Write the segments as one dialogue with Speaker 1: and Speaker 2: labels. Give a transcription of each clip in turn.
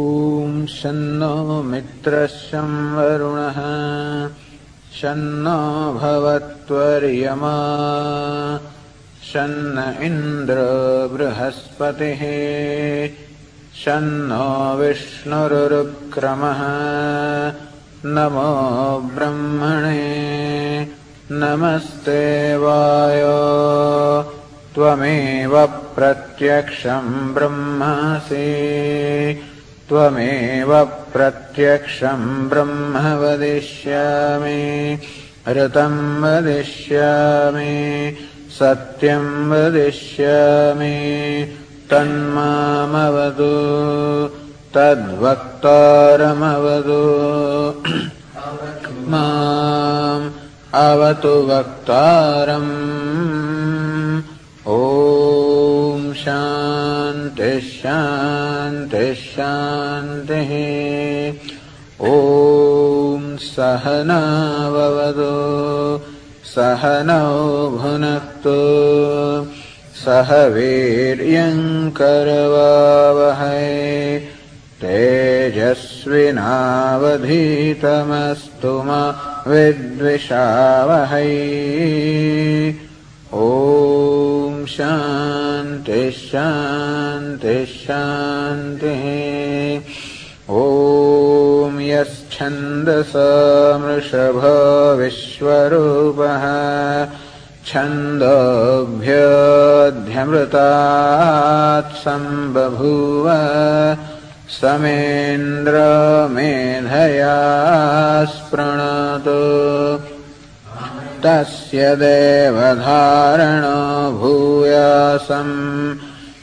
Speaker 1: ॐ शन्नो मित्रशं वरुणः शन्नो भवत्वर्यमा शन्न इन्द्र बृहस्पतिः शन्नो विष्णुरुक्रमः नमो ब्रह्मणे नमस्ते वायो त्वमेव प्रत्यक्षम् ब्रह्मासि त्वमेव प्रत्यक्षम् ब्रह्म वदिष्यामि ऋतम् वदिष्यामि सत्यम् वदिष्यामि तन्मामवतु तद्वक्तारमवतु। माम् अवतु वक्तारम्। ॐ शान्तिः शान्तिः शान्तिः। ॐ सहनौ भुनक्तु सह वीर्यङ्करवावहै तेजस्विनावधीतमस्तु मा विद्विषावहै। ॐ शान्तिः शान्तिः शान्तिः। ॐ यश्छन्दसामृषभ विश्वरूपः छन्दोभ्यध्यमृतात् सम्बभूव समेन्द्रमेधया स्पृणतु तस्य देवधारणो भूयासम्।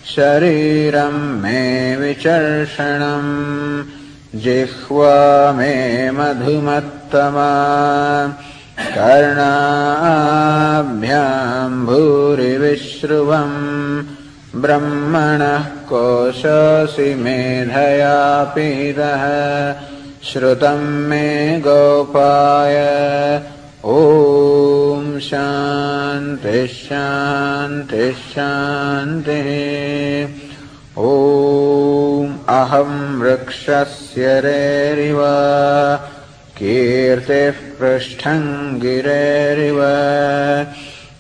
Speaker 1: शरीरम् मे विचर्षणम्। जिह्वा मे मधुमत्तमा। कर्णाभ्याम् भूरिविश्रुवम् ब्रह्मणः कोशसि मेधया पीतः श्रुतम् मे गोपाय शान्तिः शान्तिः शान्तिः। ॐ अहम् वृक्षस्य रेरिव कीर्तिः पृष्ठम् गिरेरिव।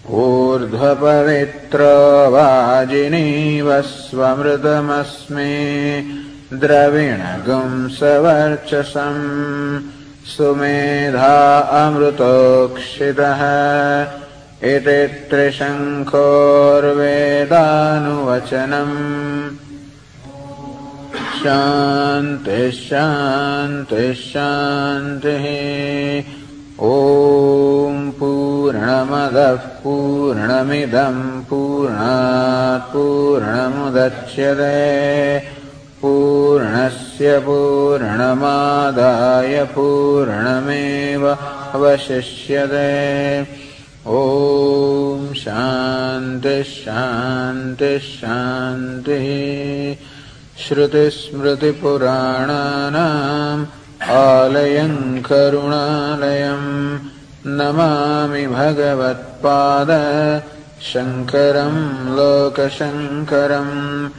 Speaker 1: ऊर्ध्वपवित्रो वाजिनीव स्वमृतमस्मि द्रविणगुंसवर्चसम् सुमेधा अमृतोक्षितः इति त्रिशङ्खोर्वेदानुवचनम्। शान्तिः शान्तिः शान्तिः। ॐ पूर्णमदः पूर्णमिदम् पूर्णात् पूर्णमुदच्यते पूर्णस्य पूर्णमादाय पूर्णमेव अवशिष्यते। ॐ शान्तिः शान्तिः शान्तिः। श्रुतिस्मृतिपुराणानाम् आलयम् करुणालयम् नमामि भगवत्पाद। शङ्करम् लोकशङ्करम्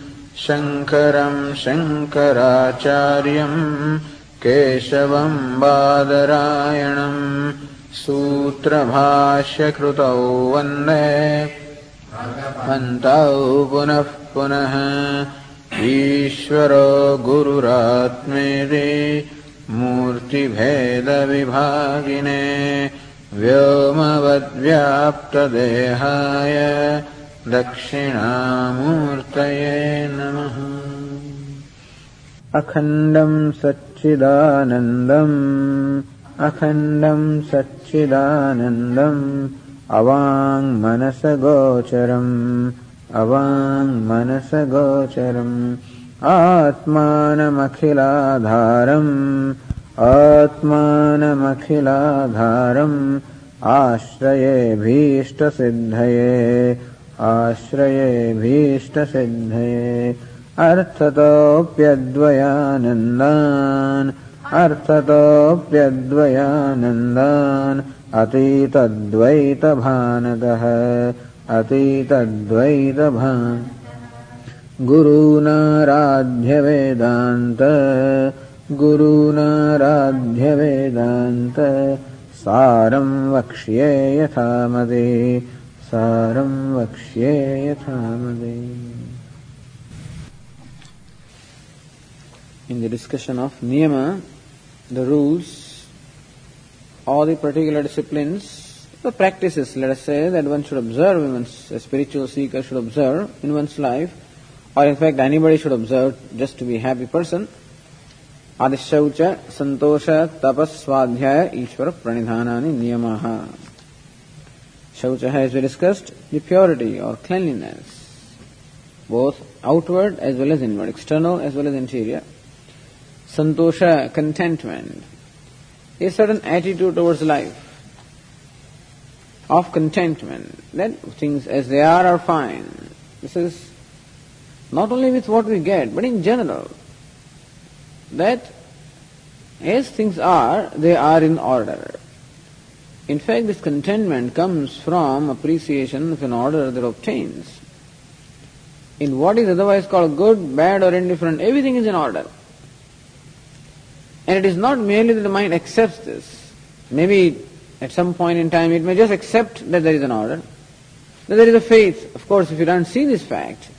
Speaker 1: शङ्करम् शङ्कराचार्यम् केशवम् बादरायणम् सूत्रभाष्यकृतौ वन्दे हन्तौ पुनः पुनः ईश्वरो गुरुरात्मेदि मूर्तिभेदविभागिने व्योमवद्व्याप्तदेहाय दक्षिणामूर्तये नमः। अखण्डम् सच्चिदानन्दम् अखण्डम् सच्चिदानन्दम् अवाङ्मनसगोचरम् अवाङ्मनसगोचरम् आत्मानमखिलाधारम् आत्मानमखिलाधारम् आश्रयेभीष्टसिद्धये आश्रयेभीष्टसिद्धये अर्थतोऽप्यद्वयानन्दान् अर्थतोऽप्यद्वयानन्दान् अतीतद्वैतभानगः अतीतद्वैतभान्। गुरूनाराध्यवेदान्त गुरूनाराध्यवेदान्त सारं वक्ष्ये यथामदे सारं वक्ष्ये यथामदे In the discussion of niyama, the rules or the particular disciplines, the practices, let us say, that one should observe one's, a spiritual seeker should observe in one's life, or in fact anybody should observe just to be a happy person, आदिशौच संतोष तपस स्वाध्याय ईश्वर प्रणिधानानि नियमाः Shaucha has we discussed the purity or cleanliness, both outward as well as inward, external as well as interior. Santosha, contentment, a certain attitude towards life of contentment, that things as they are are fine. This is not only with what we get, but in general, that as things are, they are in order. In fact, this contentment comes from appreciation of an order that obtains. In what is otherwise called good, bad, or indifferent, everything is in order. And it is not merely that the mind accepts this. Maybe at some point in time it may just accept that there is an order, that there is a faith. Of course, if you don't see this fact,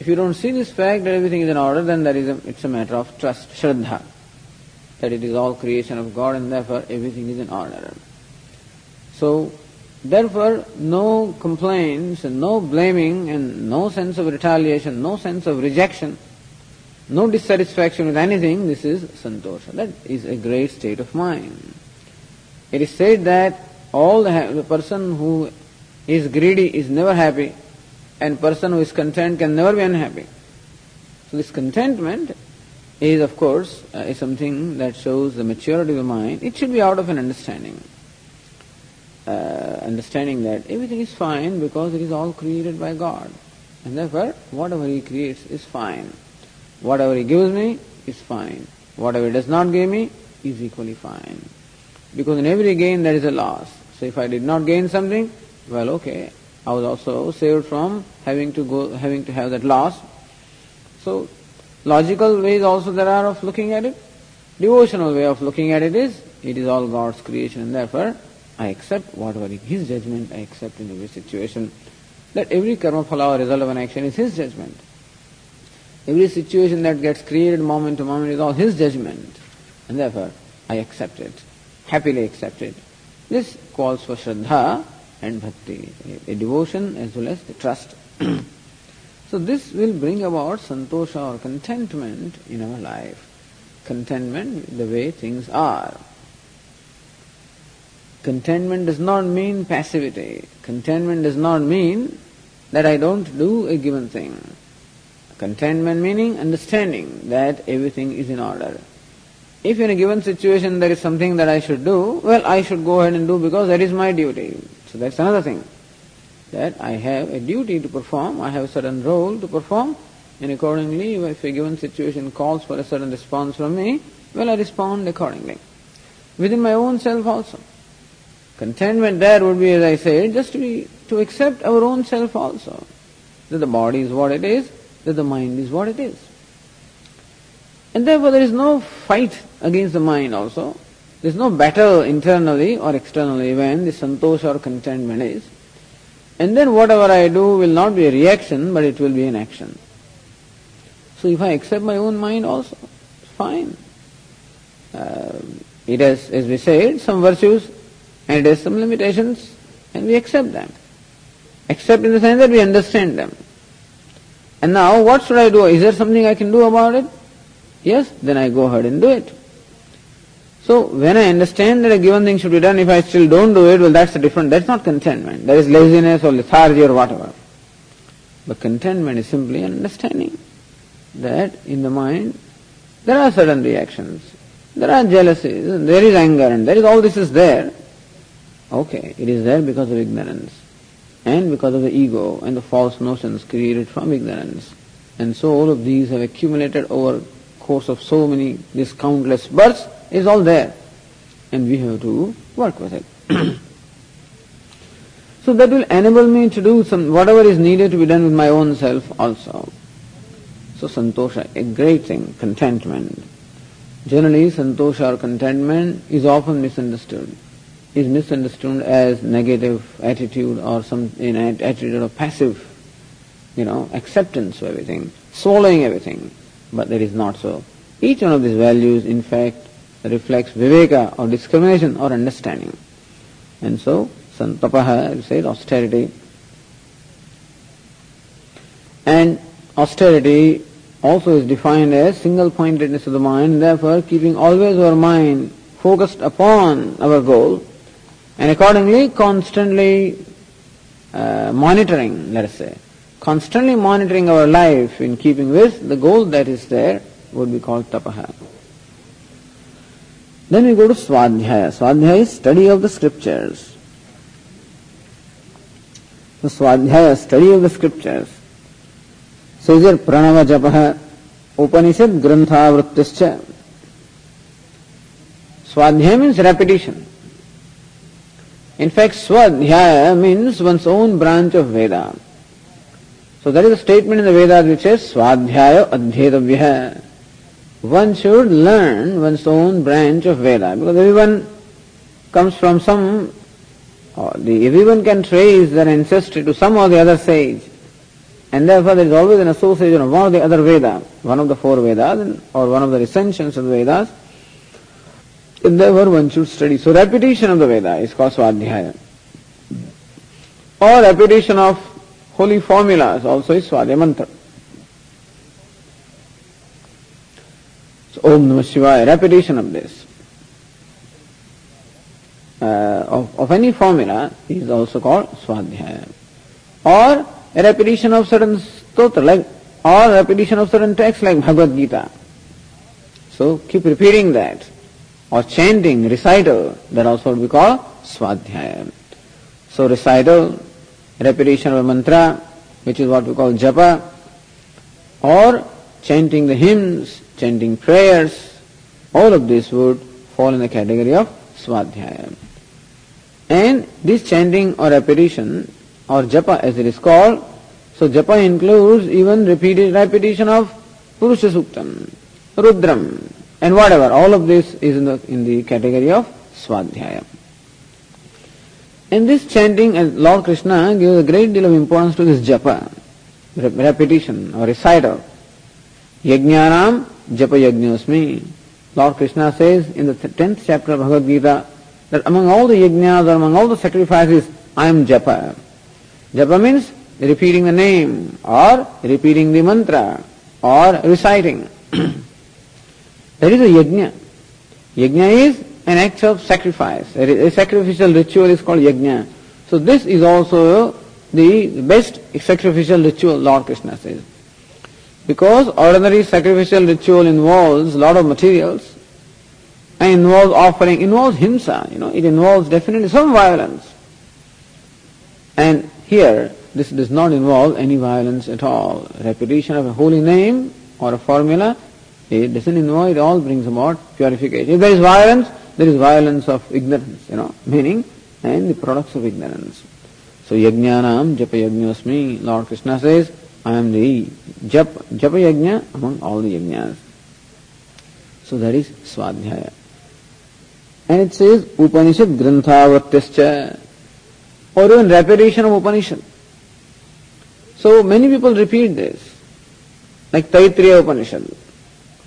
Speaker 1: if you don't see this fact that everything is in order, then there is a, it's a matter of trust, shraddha, that it is all creation of God and therefore everything is in order. So, therefore, no complaints and no blaming and no sense of retaliation, no sense of rejection, no dissatisfaction with anything, this is santosha. That is a great state of mind. It is said that all the, the person who is greedy is never happy, and person who is content can never be unhappy. So this contentment is, of course, uh, is something that shows the maturity of the mind. It should be out of an understanding. Uh, understanding that everything is fine because it is all created by God. And therefore, whatever He creates is fine. Whatever He gives me is fine. Whatever He does not give me is equally fine. Because in every gain there is a loss. So if I did not gain something, well, okay, I was also saved from having to go, having to have that loss. So, logical ways also there are of looking at it. Devotional way of looking at it is, it is all God's creation and therefore I accept whatever is His judgment, I accept in every situation. That every karma phala or result of an action is His judgment. Every situation that gets created moment to moment is all His judgment. And therefore, I accept it, happily accept it. This calls for Shraddha and Bhakti, a devotion as well as the trust. so this will bring about santosha or contentment in our life. Contentment the way things are. Contentment does not mean passivity. Contentment does not mean that I don't do a given thing. Contentment meaning understanding that everything is in order. If in a given situation there is something that I should do, well, I should go ahead and do because that is my duty. So that's another thing. That I have a duty to perform, I have a certain role to perform, and accordingly, if a given situation calls for a certain response from me, well, I respond accordingly. Within my own self also. Contentment there would be, as I said, just to be, to accept our own self also. That the body is what it is, that the mind is what it is. And therefore there is no fight against the mind also. There is no battle internally or externally when the santosha or contentment is. And then whatever I do will not be a reaction, but it will be an action. So if I accept my own mind also, it's fine. Uh, it has, as we said, some virtues and it has some limitations, and we accept them. Accept in the sense that we understand them. And now, what should I do? Is there something I can do about it? Yes, then I go ahead and do it. So, when I understand that a given thing should be done, if I still don't do it, well, that's a different, that's not contentment. That is laziness or lethargy or whatever. But contentment is simply an understanding that in the mind there are certain reactions, there are jealousies, and there is anger, and there is all this is there. Okay, it is there because of ignorance and because of the ego and the false notions created from ignorance. And so all of these have accumulated over course of so many, this countless births is all there. And we have to work with it. so that will enable me to do some, whatever is needed to be done with my own self also. So santosha, a great thing, contentment. Generally, santosha or contentment is often misunderstood. Is misunderstood as negative attitude or some you know, attitude of passive, you know, acceptance of everything, swallowing everything. But that is not so. Each one of these values, in fact, reflects viveka or discrimination or understanding. And so, santapaha, says austerity. And austerity also is defined as single pointedness of the mind, therefore keeping always our mind focused upon our goal and accordingly constantly uh, monitoring, let us say, constantly monitoring our life in keeping with the goal that is there would be called tapaha. Then we go to Swadhyaya. Swadhyaya is study of the scriptures. So Swadhyaya, study of the scriptures. So it Pranava Japaha, Upanishad Grantha Vrittischa. Swadhyaya means repetition. In fact, Swadhyaya means one's own branch of Veda. So that is a statement in the Vedas which says Swadhyaya Adhyetavya. One should learn one's own branch of Veda because everyone comes from some, the, everyone can trace their ancestry to some or the other sage. And therefore there is always an association of one or the other Veda, one of the four Vedas or one of the recensions of the Vedas. Therefore one should study. So repetition of the Veda is called Swadhyaya. Or repetition of holy formulas also is Swadhyaya mantra. So Om Namah Shivaya, repetition of this. Uh, of, of any formula is also called Swadhyaya. Or a repetition of certain stotra, like, or repetition of certain texts like Bhagavad Gita. So keep repeating that. Or chanting, recital, that also would be called Swadhyaya. So recital, repetition of a mantra, which is what we call japa, or chanting the hymns, chanting prayers, all of this would fall in the category of Swadhyaya. And this chanting or repetition or japa as it is called. So japa includes even repeated repetition of Purusha Suktam, Rudram, and whatever. All of this is in the, in the category of Swadhyaya. In this chanting, Lord Krishna gives a great deal of importance to this japa, repetition or recital. Yajnanam japa yajñosmi. Lord Krishna says in the tenth chapter of Bhagavad Gita that among all the yajnas or among all the sacrifices, I am japa. Japa means repeating the name or repeating the mantra or reciting. that is a yajna. Yajna is an act of sacrifice. A sacrificial ritual is called yajna. So this is also the best sacrificial ritual, Lord Krishna says. Because ordinary sacrificial ritual involves a lot of materials and involves offering, involves himsa, you know, it involves definitely some violence. And here, this does not involve any violence at all. Repetition of a holy name or a formula, it doesn't involve, it all brings about purification. If there is violence, there is violence of ignorance, you know, meaning, and the products of ignorance. So yajnanam japa yajñosmi, Lord Krishna says, I am the jap, japa yajna among all the yajnas. So that is swadhyaya. And it says Upanishad Granthavartyascha or even repetition of Upanishad. So many people repeat this, like Taittiriya Upanishad.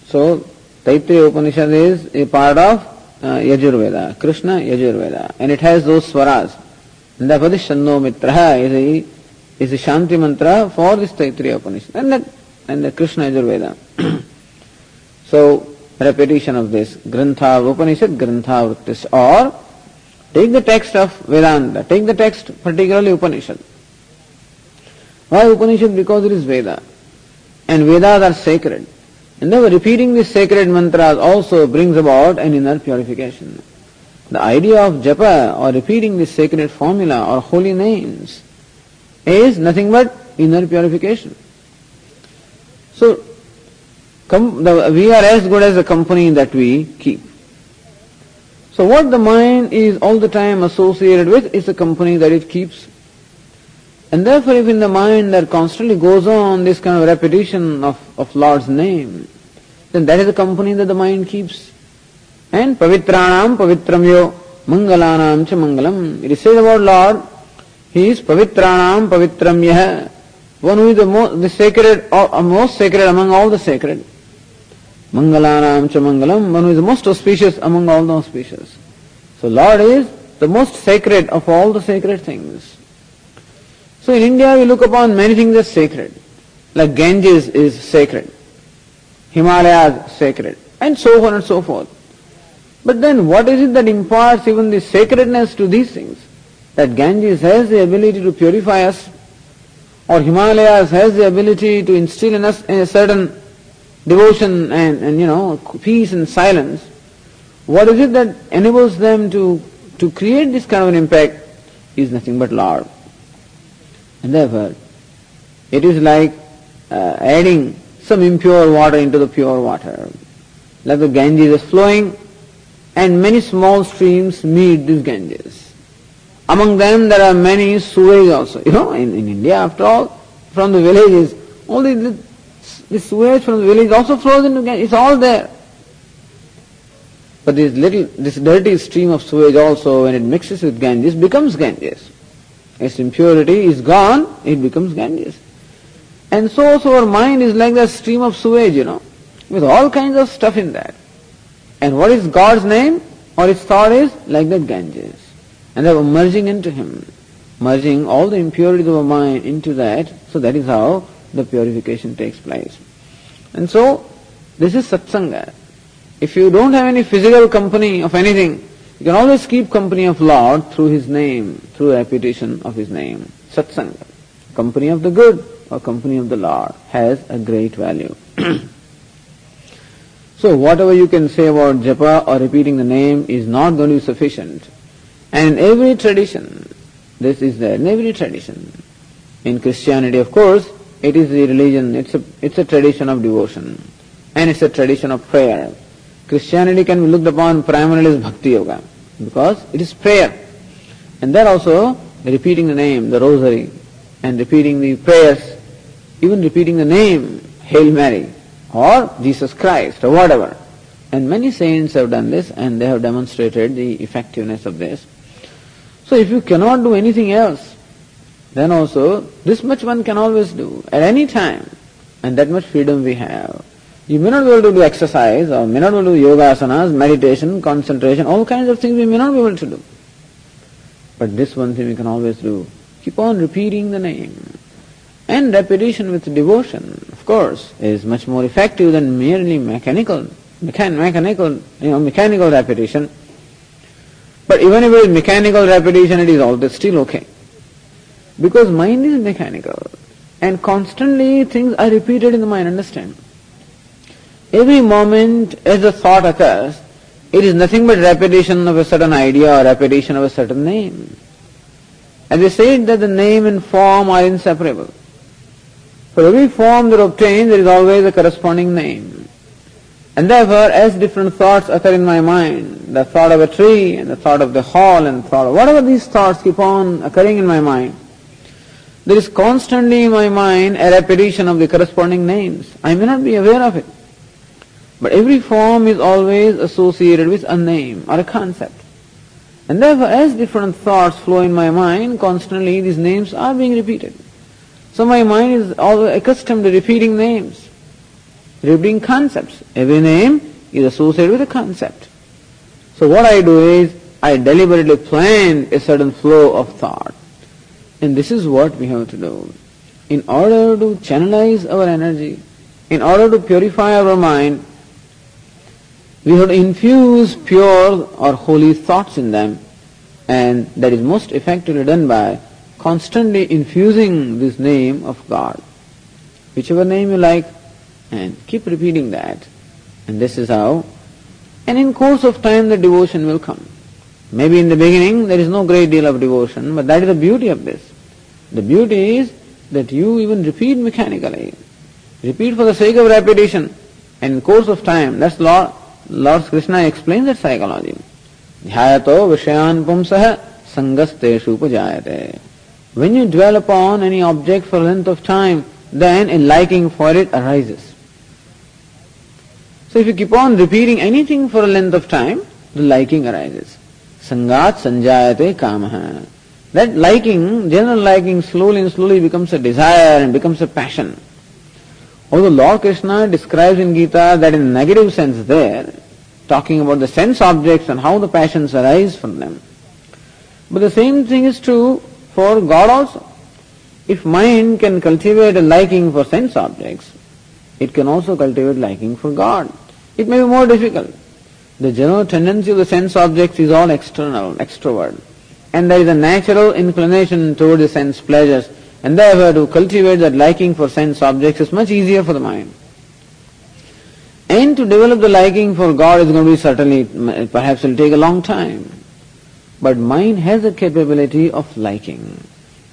Speaker 1: So Taittiriya Upanishad is a part of uh, Yajurveda, Krishna Yajurveda, and it has those swaras. And therefore the Shanno Mitraha is a, is a Shanti mantra for this Taittiriya Upanishad, and that, and the Krishna Yajurveda. so repetition of this Grantha Upanishad, Grantha Vrittis, or take the text of Vedanta, take the text particularly Upanishad. Why Upanishad? Because it is Veda. And Vedas are sacred. And therefore repeating these sacred mantras also brings about an inner purification. The idea of japa or repeating this sacred formula or holy names is nothing but inner purification. So Com- the, we are as good as the company that we keep. So what the mind is all the time associated with is the company that it keeps. And therefore, if in the mind there constantly goes on this kind of repetition of, of Lord's name, then that is the company that the mind keeps. And pavitranam pavitramyo mangalanam cha mangalam. It is said about Lord, He is pavitranam pavitramyah, one who is the most the sacred, or, uh, most sacred among all the sacred. Mangalanam cha mangalam, one who is the most auspicious among all the auspicious. So Lord is the most sacred of all the sacred things. So in India we look upon many things as sacred. Like Ganges is sacred. Himalayas sacred. And so on and so forth. But then what is it that imparts even the sacredness to these things? That Ganges has the ability to purify us, or Himalayas has the ability to instill in us a certain devotion and, and you know, peace and silence. What is it that enables them to, to create this kind of an impact is nothing but Lord. And therefore, it is like uh, adding some impure water into the pure water. Like the Ganges is flowing and many small streams meet this Ganges. Among them there are many sewage also. You know, in, in India after all, from the villages, only the, the sewage from the village also flows into Ganges. It's all there. But this little, this dirty stream of sewage also, when it mixes with Ganges, becomes Ganges. Its impurity is gone, it becomes Ganges. And so also our mind is like that stream of sewage, you know, with all kinds of stuff in that. And what is God's name or its thought is like that Ganges. And they were merging into Him, merging all the impurities of our mind into that, so that is how the purification takes place. And so, this is satsanga. If you don't have any physical company of anything, you can always keep company of Lord through His name, through repetition of His name. Satsanga. Company of the good or company of the Lord has a great value. so whatever you can say about japa or repeating the name is not going to be sufficient. And in every tradition, this is there, in every tradition. In Christianity, of course, it is the religion, it's a, it's a tradition of devotion. And it's a tradition of prayer. Christianity can be looked upon primarily as bhakti yoga because it is prayer. And there also repeating the name, the rosary, and repeating the prayers, even repeating the name, Hail Mary, or Jesus Christ, or whatever. And many saints have done this and they have demonstrated the effectiveness of this. So if you cannot do anything else, then also this much one can always do at any time. And that much freedom we have. You may not be able to do exercise or may not be able to do yoga asanas, meditation, concentration, all kinds of things we may not be able to do. But this one thing we can always do. Keep on repeating the name. And repetition with devotion, of course, is much more effective than merely mechanical, mechan- mechanical, you know, mechanical repetition. But even if it is mechanical repetition, it is always still okay. Because mind is mechanical. And constantly things are repeated in the mind, understand? Every moment as a thought occurs, it is nothing but repetition of a certain idea or repetition of a certain name. And they said that the name and form are inseparable. For every form that obtains, there is always a corresponding name. And therefore, as different thoughts occur in my mind, the thought of a tree and the thought of the hall and the thought of whatever these thoughts keep on occurring in my mind, there is constantly in my mind a repetition of the corresponding names. I may not be aware of it. But every form is always associated with a name or a concept. And therefore, as different thoughts flow in my mind, constantly these names are being repeated. So my mind is always accustomed to repeating names, repeating concepts. Every name is associated with a concept. So what I do is, I deliberately plan a certain flow of thought. And this is what we have to do. In order to channelize our energy, in order to purify our mind, we have to infuse pure or holy thoughts in them and that is most effectively done by constantly infusing this name of God. Whichever name you like and keep repeating that. And this is how. And in course of time the devotion will come. Maybe in the beginning there is no great deal of devotion, but that is the beauty of this. The beauty is that you even repeat mechanically. Repeat for the sake of repetition. And in course of time, that's law Lord Krishna explains that psychology. ध्यायतो विषयान पुंसः संगस्तेषु उपजायते When you dwell upon any object for a length of time, then a liking for it arises. So if you keep on repeating anything for a length of time, the liking arises. Sangat sanjayate kamaha. That liking, general liking, slowly and slowly becomes a desire and becomes a passion. Although Lord Krishna describes in Gita that in negative sense there, talking about the sense objects and how the passions arise from them. But the same thing is true for God also. If mind can cultivate a liking for sense objects, it can also cultivate liking for God. It may be more difficult. The general tendency of the sense objects is all external, extrovert. And there is a natural inclination toward the sense pleasures. And therefore to cultivate that liking for sense objects is much easier for the mind. And to develop the liking for God is going to be certainly, perhaps will take a long time. But mind has a capability of liking.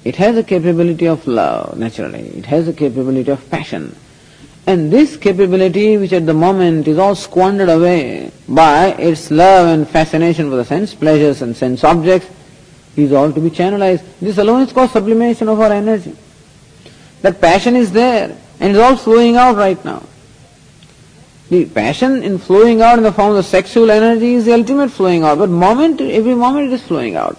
Speaker 1: It has a capability of love, naturally. It has a capability of passion. And this capability, which at the moment is all squandered away by its love and fascination for the sense pleasures and sense objects, is all to be channelized. This alone is called sublimation of our energy. That passion is there and is all flowing out right now. The passion in flowing out in the form of sexual energy is the ultimate flowing out, but moment, every moment it is flowing out.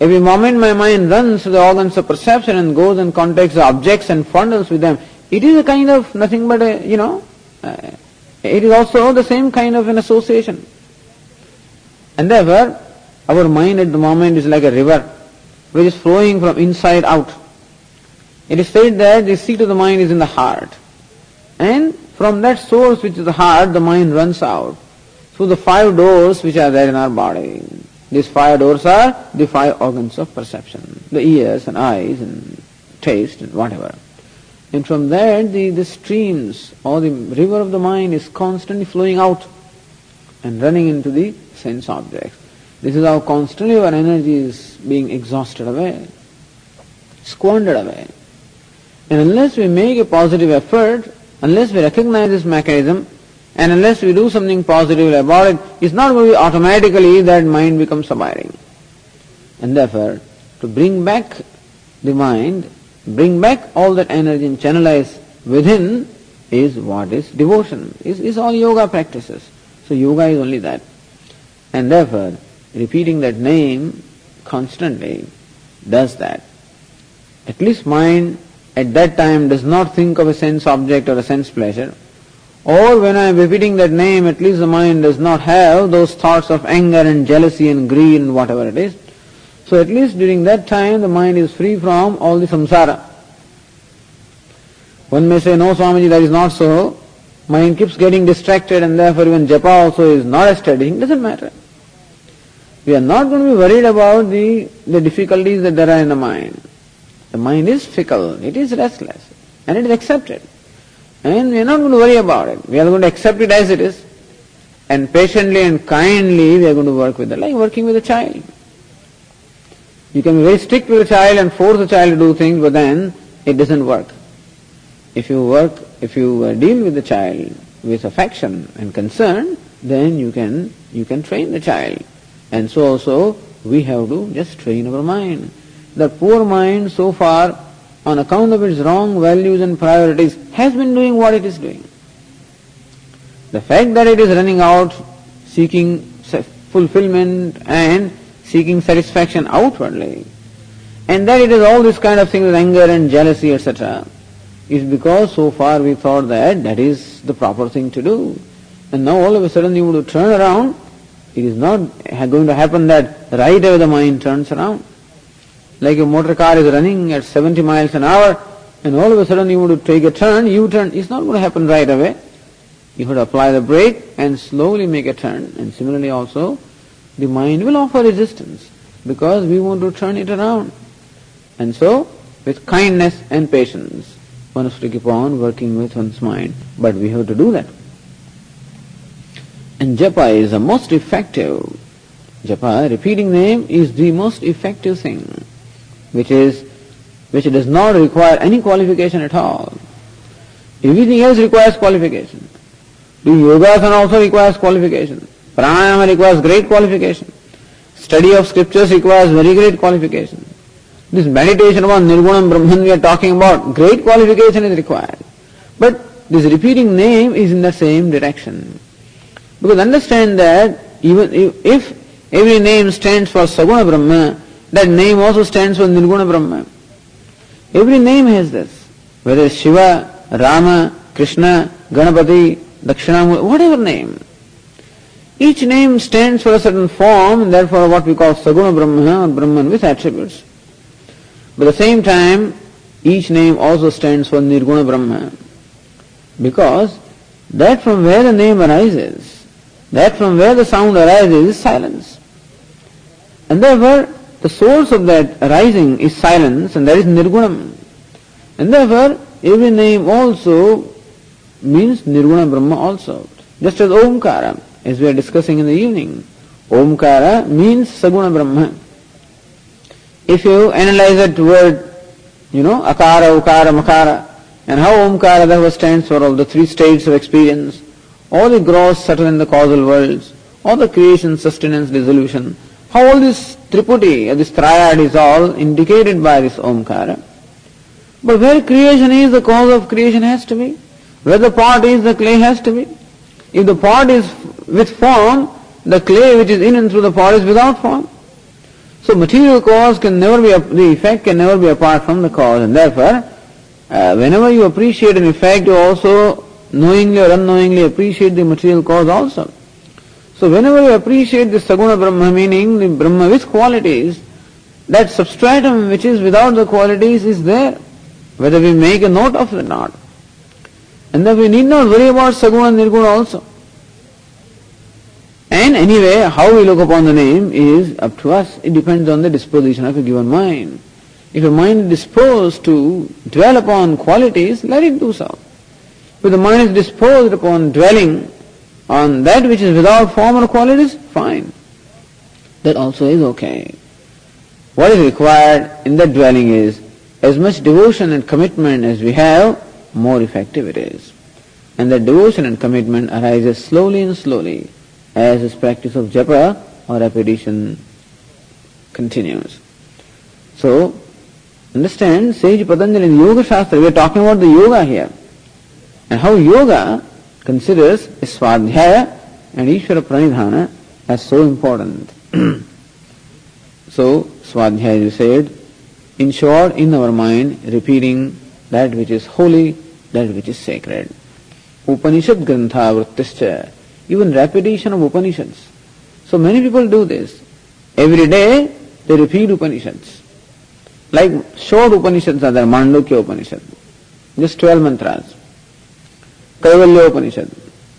Speaker 1: Every moment my mind runs to the organs of perception and goes and contacts the objects and fondles with them. It is a kind of nothing but a, you know, uh, it is also the same kind of an association. And therefore, our mind at the moment is like a river which is flowing from inside out. It is said that the seat of the mind is in the heart. And from that source which is the heart, the mind runs out through the five doors which are there in our body. These five doors are the five organs of perception, the ears and eyes and taste and whatever. And from there the, the streams or the river of the mind is constantly flowing out and running into the sense objects. This is how constantly our energy is being exhausted away, squandered away. And unless we make a positive effort Unless we recognize this mechanism and unless we do something positive about it, it's not going to be automatically that mind becomes abiding. And therefore, to bring back the mind, bring back all that energy and channelize within is what is devotion, is, is all yoga practices. So yoga is only that. And therefore, repeating that name constantly does that. At least mind at that time does not think of a sense object or a sense pleasure, or when I am repeating that name, at least the mind does not have those thoughts of anger and jealousy and greed and whatever it is. So at least during that time the mind is free from all the samsara. One may say, no Swamiji, that is not so. Mind keeps getting distracted and therefore even japa also is not as steady. It doesn't matter. We are not going to be worried about the, the difficulties that there are in the mind. The mind is fickle, it is restless, and it is accepted. And we are not going to worry about it. We are going to accept it as it is. And patiently and kindly we are going to work with it, like working with a child. You can be very strict with a child and force the child to do things, but then it doesn't work. If you work, if you uh, deal with the child with affection and concern, then you can, you can train the child. And so also we have to just train our mind the poor mind so far, on account of its wrong values and priorities, has been doing what it is doing. The fact that it is running out, seeking fulfillment and seeking satisfaction outwardly, and that it is all this kind of things, anger and jealousy, etc., is because so far we thought that that is the proper thing to do. And now all of a sudden you to turn around, it is not going to happen that right away the mind turns around. Like a motor car is running at 70 miles an hour and all of a sudden you want to take a turn, you turn. it's not going to happen right away. You have to apply the brake and slowly make a turn. And similarly also, the mind will offer resistance because we want to turn it around. And so, with kindness and patience, one has to keep on working with one's mind. But we have to do that. And japa is the most effective. Japa, repeating name, is the most effective thing which is which does not require any qualification at all. Everything else requires qualification. The yogasana also requires qualification. Pranayama requires great qualification. Study of scriptures requires very great qualification. This meditation upon Nirgunam Brahman we are talking about, great qualification is required. But this repeating name is in the same direction. Because understand that even if every name stands for Saguna Brahma, that name also stands for Nirguna Brahma. Every name has this. Whether it's Shiva, Rama, Krishna, Ganapati, Dakshinamurti, whatever name. Each name stands for a certain form, therefore what we call Saguna Brahma or Brahman with attributes. But at the same time, each name also stands for Nirguna Brahma. Because that from where the name arises, that from where the sound arises is silence. And therefore, the source of that arising is silence, and that is Nirgunam. And therefore, every name also means Nirguna Brahma also. Just as Omkara, as we are discussing in the evening. Omkara means Saguna Brahma. If you analyze that word, you know, Akara, Ukara, Makara, and how Omkara therefore stands for all the three states of experience, all the gross, subtle and the causal worlds, all the creation, sustenance, dissolution, how all this triputi, this triad is all indicated by this Omkara. But where creation is, the cause of creation has to be. Where the pot is, the clay has to be. If the pot is with form, the clay which is in and through the pot is without form. So material cause can never be, the effect can never be apart from the cause and therefore, uh, whenever you appreciate an effect, you also knowingly or unknowingly appreciate the material cause also. So whenever you appreciate the Saguna Brahma, meaning the Brahma with qualities, that substratum which is without the qualities is there, whether we make a note of it or not. And that we need not worry about Saguna and Nirguna also. And anyway, how we look upon the name is up to us. It depends on the disposition of a given mind. If a mind is disposed to dwell upon qualities, let it do so. If the mind is disposed upon dwelling on that which is without form or qualities, fine. That also is okay. What is required in that dwelling is as much devotion and commitment as we have, more effective it is. And that devotion and commitment arises slowly and slowly as this practice of japa or repetition continues. So, understand, Sage Patanjali in Yoga Shastra, we are talking about the yoga here. And how yoga considers Swadhyaya and Ishvara Pranidhana as so important. so, Swadhyaya, you said, short, in our mind, repeating that which is holy, that which is sacred. Upanishad Grantha Vrittischa even repetition of Upanishads. So many people do this. Every day they repeat Upanishads. Like short Upanishads are there, Mandukya Upanishad, just 12 mantras. Kaivalya Upanishad,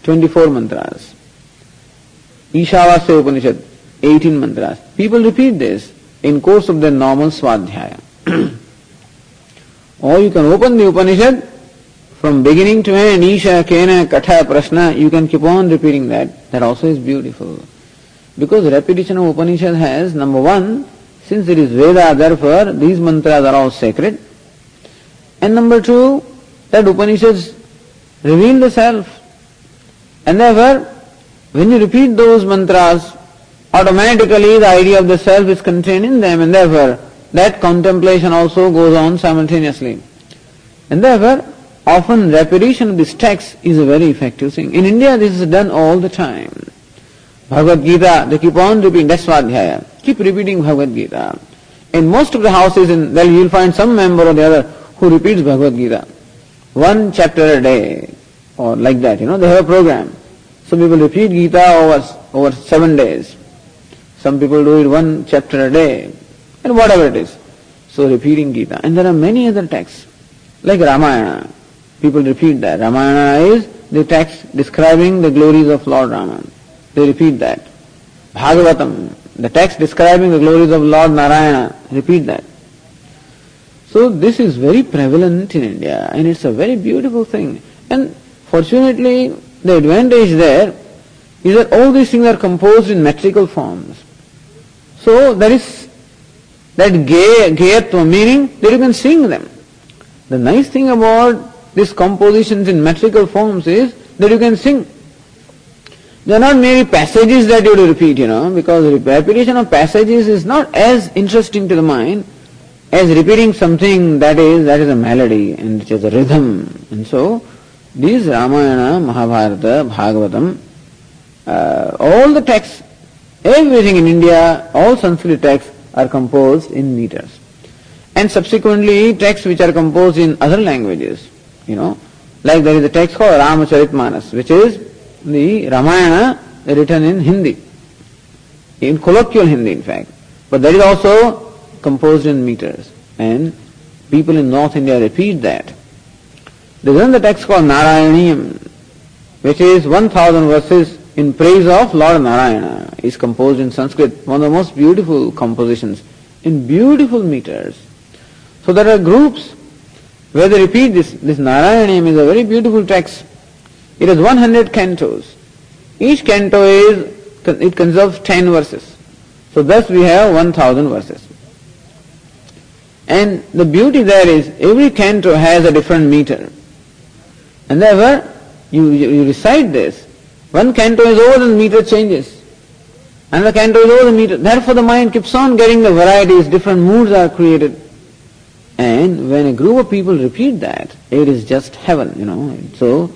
Speaker 1: 24 mantras. Ishavasya Upanishad, 18 mantras. People repeat this in course of their normal swadhyaya. or you can open the Upanishad from beginning to end, Isha, Kena, Katha, Prashna, you can keep on repeating that. That also is beautiful. Because repetition of Upanishad has, number one, since it is Veda, therefore these mantras are all sacred. And number two, that Upanishads reveal the self. And therefore, when you repeat those mantras, automatically the idea of the self is contained in them, and therefore that contemplation also goes on simultaneously. And therefore, often repetition of this text is a very effective thing. In India, this is done all the time. Bhagavad Gita, they keep on repeating, that's Svadhyaya. Keep repeating Bhagavad Gita. In most of the houses, in, well, you'll find some member or the other who repeats Bhagavad Gita. One chapter a day, or like that, you know, they have a program. Some people repeat Gita over, over seven days. Some people do it one chapter a day, and whatever it is. So repeating Gita. And there are many other texts, like Ramayana. People repeat that. Ramayana is the text describing the glories of Lord Rama. They repeat that. Bhagavatam, the text describing the glories of Lord Narayana, repeat that. So this is very prevalent in India and it's a very beautiful thing. And fortunately, the advantage there is that all these things are composed in metrical forms. So there is that gay, gayatva, meaning that you can sing them. The nice thing about these compositions in metrical forms is that you can sing. They are not merely passages that you repeat, you know, because repetition of passages is not as interesting to the mind as repeating something that is that is a melody and which is a rhythm. And so these Ramayana, Mahabharata, Bhagavatam, uh, all the texts, everything in India, all Sanskrit texts are composed in meters. And subsequently texts which are composed in other languages, you know, like there is a text called Ramacharitmanas, which is the Ramayana written in Hindi, in colloquial Hindi in fact. But that is also composed in meters. And people in North India repeat that. There is another text called Narayaniyam, which is 1000 verses in praise of Lord Narayana. is composed in Sanskrit, one of the most beautiful compositions, in beautiful meters. So there are groups where they repeat this. This Narayaniyam is a very beautiful text. It has 100 cantos. Each canto is, it conserves 10 verses. So thus we have 1000 verses. And the beauty there is every canto has a different meter. And therefore, you, you recite this. One canto is over, the meter changes. Another canto is over the meter. Therefore the mind keeps on getting the varieties, different moods are created. And when a group of people repeat that, it is just heaven, you know. So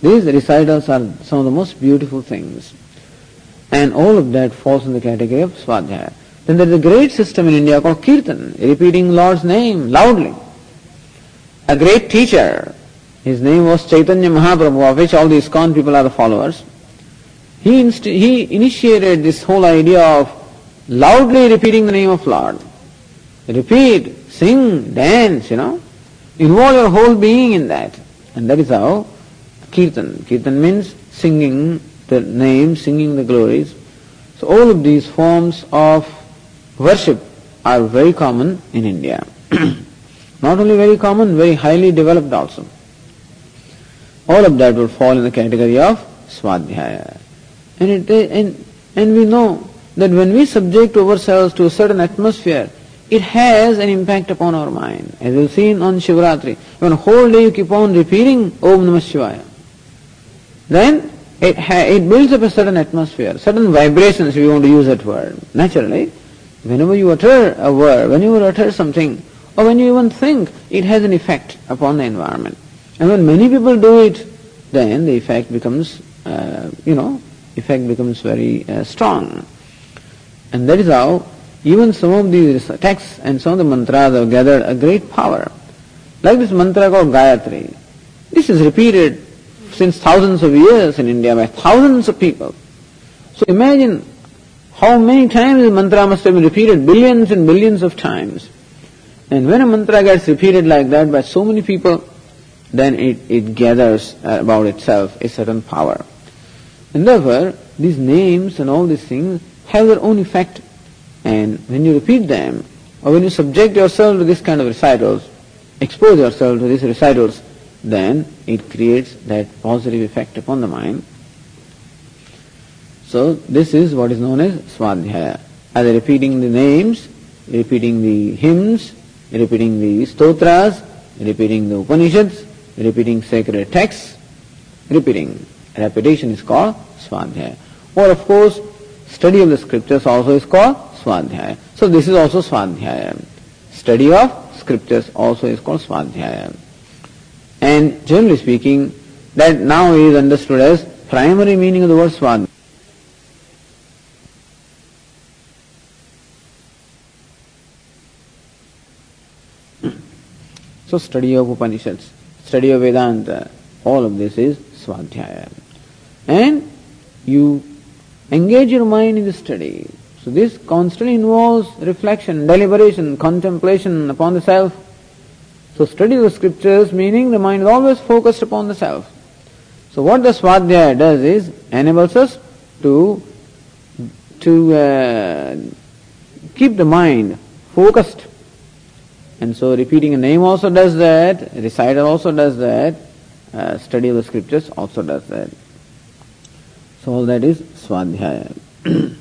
Speaker 1: these recitals are some of the most beautiful things. And all of that falls in the category of Swadhyaya. Then there is a great system in India called Kirtan, repeating Lord's name loudly. A great teacher, his name was Chaitanya Mahaprabhu, of which all these ISKCON people are the followers. He, inst- he initiated this whole idea of loudly repeating the name of Lord. Repeat, sing, dance, you know. Involve your whole being in that. And that is how Kirtan. Kirtan means singing the name, singing the glories. So all of these forms of worship are very common in India. Not only very common, very highly developed also. All of that will fall in the category of Swadhyaya. And, it, and, and we know that when we subject ourselves to a certain atmosphere, it has an impact upon our mind. As you've seen on Shivratri, when whole day you keep on repeating Om Namah Shivaya, then it, ha- it builds up a certain atmosphere, certain vibrations if you want to use that word. Naturally, whenever you utter a word, when you utter something, or when you even think, it has an effect upon the environment. And when many people do it, then the effect becomes, uh, you know, effect becomes very uh, strong. And that is how even some of these texts and some of the mantras have gathered a great power. Like this mantra called Gayatri. This is repeated since thousands of years in India by thousands of people. So imagine how many times the mantra must have been repeated, billions and billions of times. And when a mantra gets repeated like that by so many people, then it, it gathers uh, about itself a certain power. And therefore, these names and all these things have their own effect and when you repeat them, or when you subject yourself to this kind of recitals, expose yourself to these recitals, then it creates that positive effect upon the mind. So this is what is known as Swadhyaya. Either repeating the names, repeating the hymns, repeating the stotras, repeating the Upanishads, repeating sacred texts, repeating. Repetition is called Swadhyaya. Or of course, study of the scriptures also is called Swadhyaya. So this is also Swadhyaya. Study of scriptures also is called Swadhyaya. And generally speaking, that now is understood as primary meaning of the word Swadhyaya. So study of Upanishads, study of Vedanta, all of this is Swadhyaya. And you engage your mind in the study. So this constantly involves reflection, deliberation, contemplation upon the self. So study the scriptures meaning the mind is always focused upon the self. So what the Swadhyaya does is enables us to to uh, keep the mind focused. And so repeating a name also does that, recital also does that, uh, study of the scriptures also does that. So all that is Swadhyaya.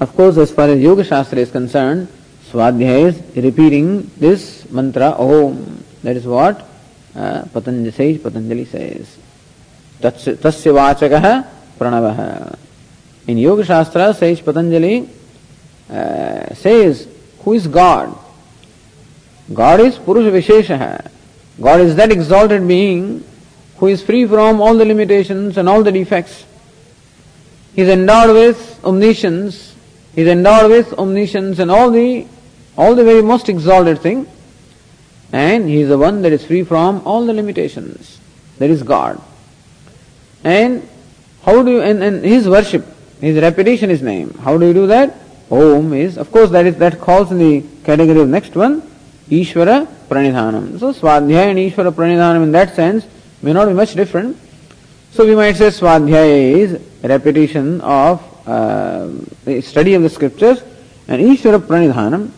Speaker 1: Of course, as far as Yoga Shastra is concerned, Swadhyaya is repeating this mantra Om. That is what uh, Patanjali says, Patanjali says. Tasya vachakaha pranavaha. In Yoga Shastra says Patanjali, uh, says, who is God? God is Purusha Vishesha. God is that exalted being who is free from all the limitations and all the defects. He is endowed with omniscience, he is endowed with omniscience and all the all the very most exalted thing, and he is the one that is free from all the limitations. That is God. And how do you and, and his worship, his repetition his name. How do you do that? Om is of course that is that calls in the category of next one, Ishvara Pranidhanam. So Swadhyaya and Ishvara Pranidhanam in that sense may not be much different. So we might say Swadhyaya is repetition of uh, the study of the scriptures and Ishvara Pranidhanam,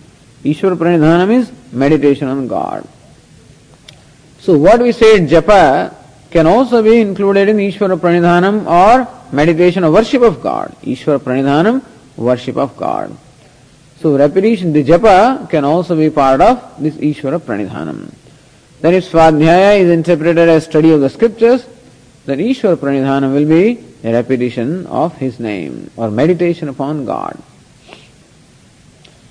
Speaker 1: Ishvara Pranidhanam is meditation on God. So what we say japa can also be included in Ishvara Pranidhanam or meditation or worship of God. Ishvara Pranidhanam, worship of God. So repetition, the japa can also be part of this Ishvara Pranidhanam. Then if Swadhyaya is interpreted as study of the scriptures, then Ishvara Pranidhanam will be a repetition of his name or meditation upon God.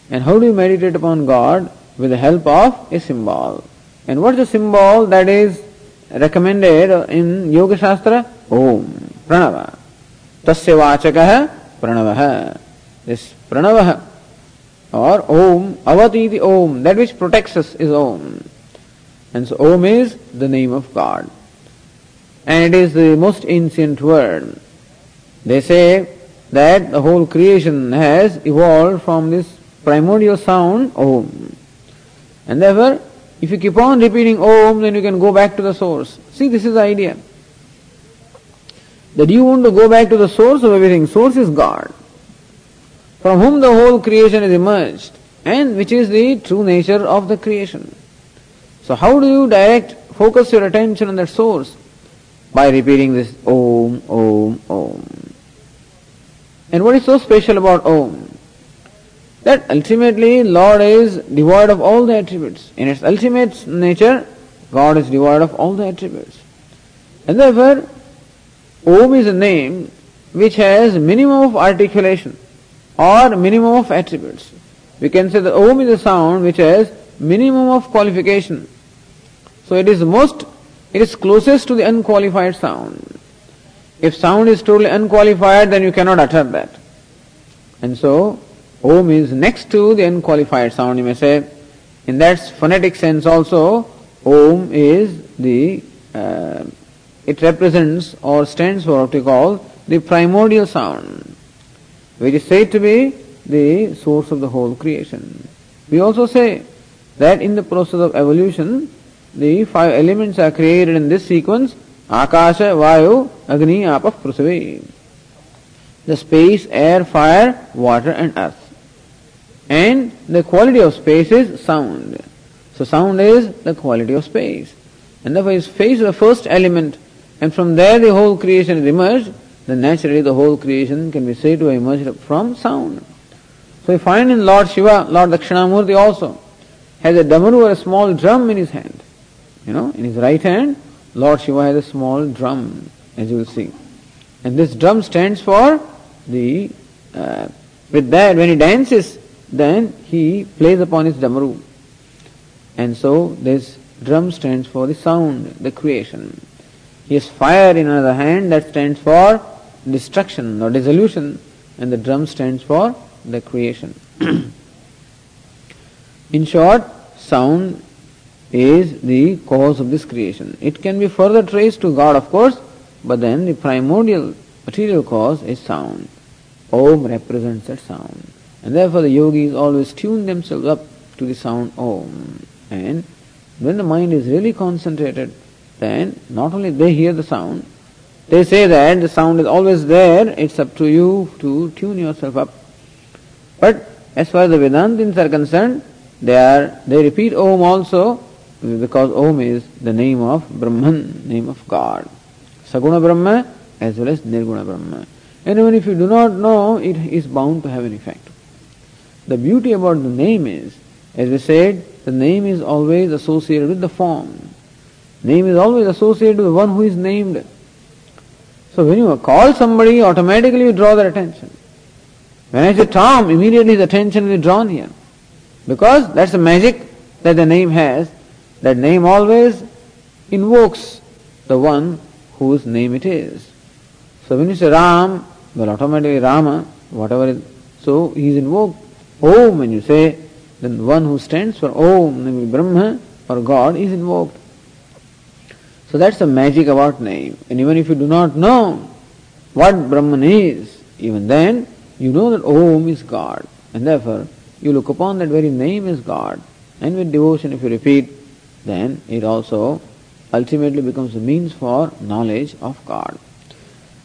Speaker 1: And how do you meditate upon God? With the help of a symbol. And what is the symbol that is recommended in Yoga Shastra? Om, Pranava. Tasya vachakah Pranavah. This Pranavah or Om, Avati Om, that which protects us is Om. And so Om is the name of God. And it is the most ancient word. They say that the whole creation has evolved from this primordial sound Om. And therefore, if you keep on repeating Om, then you can go back to the source. See, this is the idea. That you want to go back to the source of everything. Source is God, from whom the whole creation is emerged, and which is the true nature of the creation. So, how do you direct, focus your attention on that source? By repeating this Om, Om, Om. And what is so special about Om? that ultimately Lord is devoid of all the attributes. In its ultimate nature, God is devoid of all the attributes. And therefore, Om is a name which has minimum of articulation or minimum of attributes. We can say that Om is a sound which has minimum of qualification. So it is most, it is closest to the unqualified sound. If sound is totally unqualified, then you cannot utter that. And so, Om is next to the unqualified sound, you may say. In that phonetic sense also, Om is the, uh, it represents or stands for what we call the primordial sound, which is said to be the source of the whole creation. We also say that in the process of evolution, the five elements are created in this sequence Akasha, Vayu, Agni, Apah, Prithvi. The space, air, fire, water and earth. And the quality of space is sound. So sound is the quality of space. And therefore space is the first element and from there the whole creation is emerged, then naturally the whole creation can be said to have emerged from sound. So we find in Lord Shiva, Lord Dakshinamurti also, has a damaru or a small drum in his hand. You know, in his right hand, Lord Shiva has a small drum, as you will see. And this drum stands for the, uh, with that, when he dances, then he plays upon his damaru. And so this drum stands for the sound, the creation. He has fire in another hand that stands for destruction or dissolution, and the drum stands for the creation. in short, sound is the cause of this creation. It can be further traced to God, of course, but then the primordial material cause is sound. Om represents that sound. And therefore the yogis always tune themselves up to the sound Om. And when the mind is really concentrated, then not only they hear the sound, they say that the sound is always there, it's up to you to tune yourself up. But as far as the Vedantins are concerned, they are they repeat Om also because Om is the name of Brahman, name of God. Saguna Brahma as well as Nirguna Brahma. And even if you do not know, it is bound to have an effect. The beauty about the name is, as we said, the name is always associated with the form. Name is always associated with one who is named. So when you call somebody, automatically you draw their attention. When I say Tom, immediately the attention will be drawn here. Because that's the magic that the name has. That name always invokes the one whose name it is. So when you say Ram, well automatically Rama, whatever is, so he is invoked. Om, when you say, then one who stands for Om, namely Brahma or God, is invoked. So that's the magic about name. And even if you do not know what Brahman is, even then you know that Om is God. And therefore you look upon that very name as God. And with devotion, if you repeat, then it also ultimately becomes a means for knowledge of God.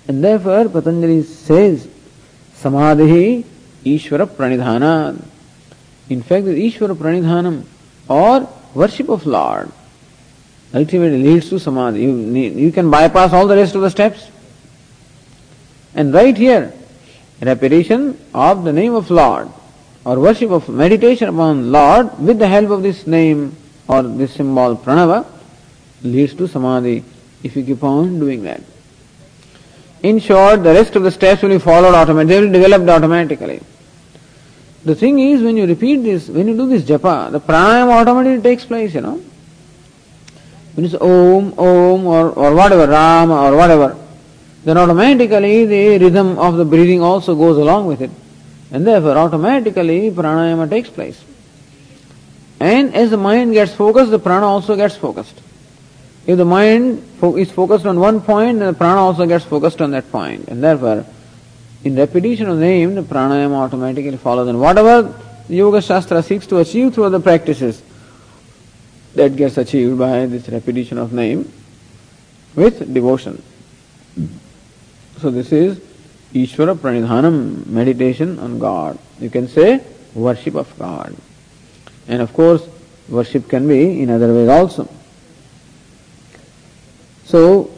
Speaker 1: And therefore Patanjali says, Samadhi Ishvara Pranidhana. In fact, the Ishvara Pranidhanam or worship of Lord ultimately leads to samadhi. You, you can bypass all the rest of the steps. And right here, repetition of the name of Lord or worship of meditation upon Lord with the help of this name or this symbol pranava leads to samadhi if you keep on doing that. In short, the rest of the steps will be followed automatically, they will be developed automatically. The thing is, when you repeat this, when you do this japa, the pranayama automatically takes place, you know. When it's Om, Om, or, or whatever, Ram, or whatever, then automatically the rhythm of the breathing also goes along with it. And therefore, automatically pranayama takes place. And as the mind gets focused, the prana also gets focused. If the mind is focused on one point, then the prana also gets focused on that point. And therefore, in repetition of the name, the pranayama automatically follows. And whatever Yoga Shastra seeks to achieve through the practices, that gets achieved by this repetition of name with devotion. So this is Ishvara Pranidhanam, meditation on God. You can say worship of God. And of course, worship can be in other ways also. So,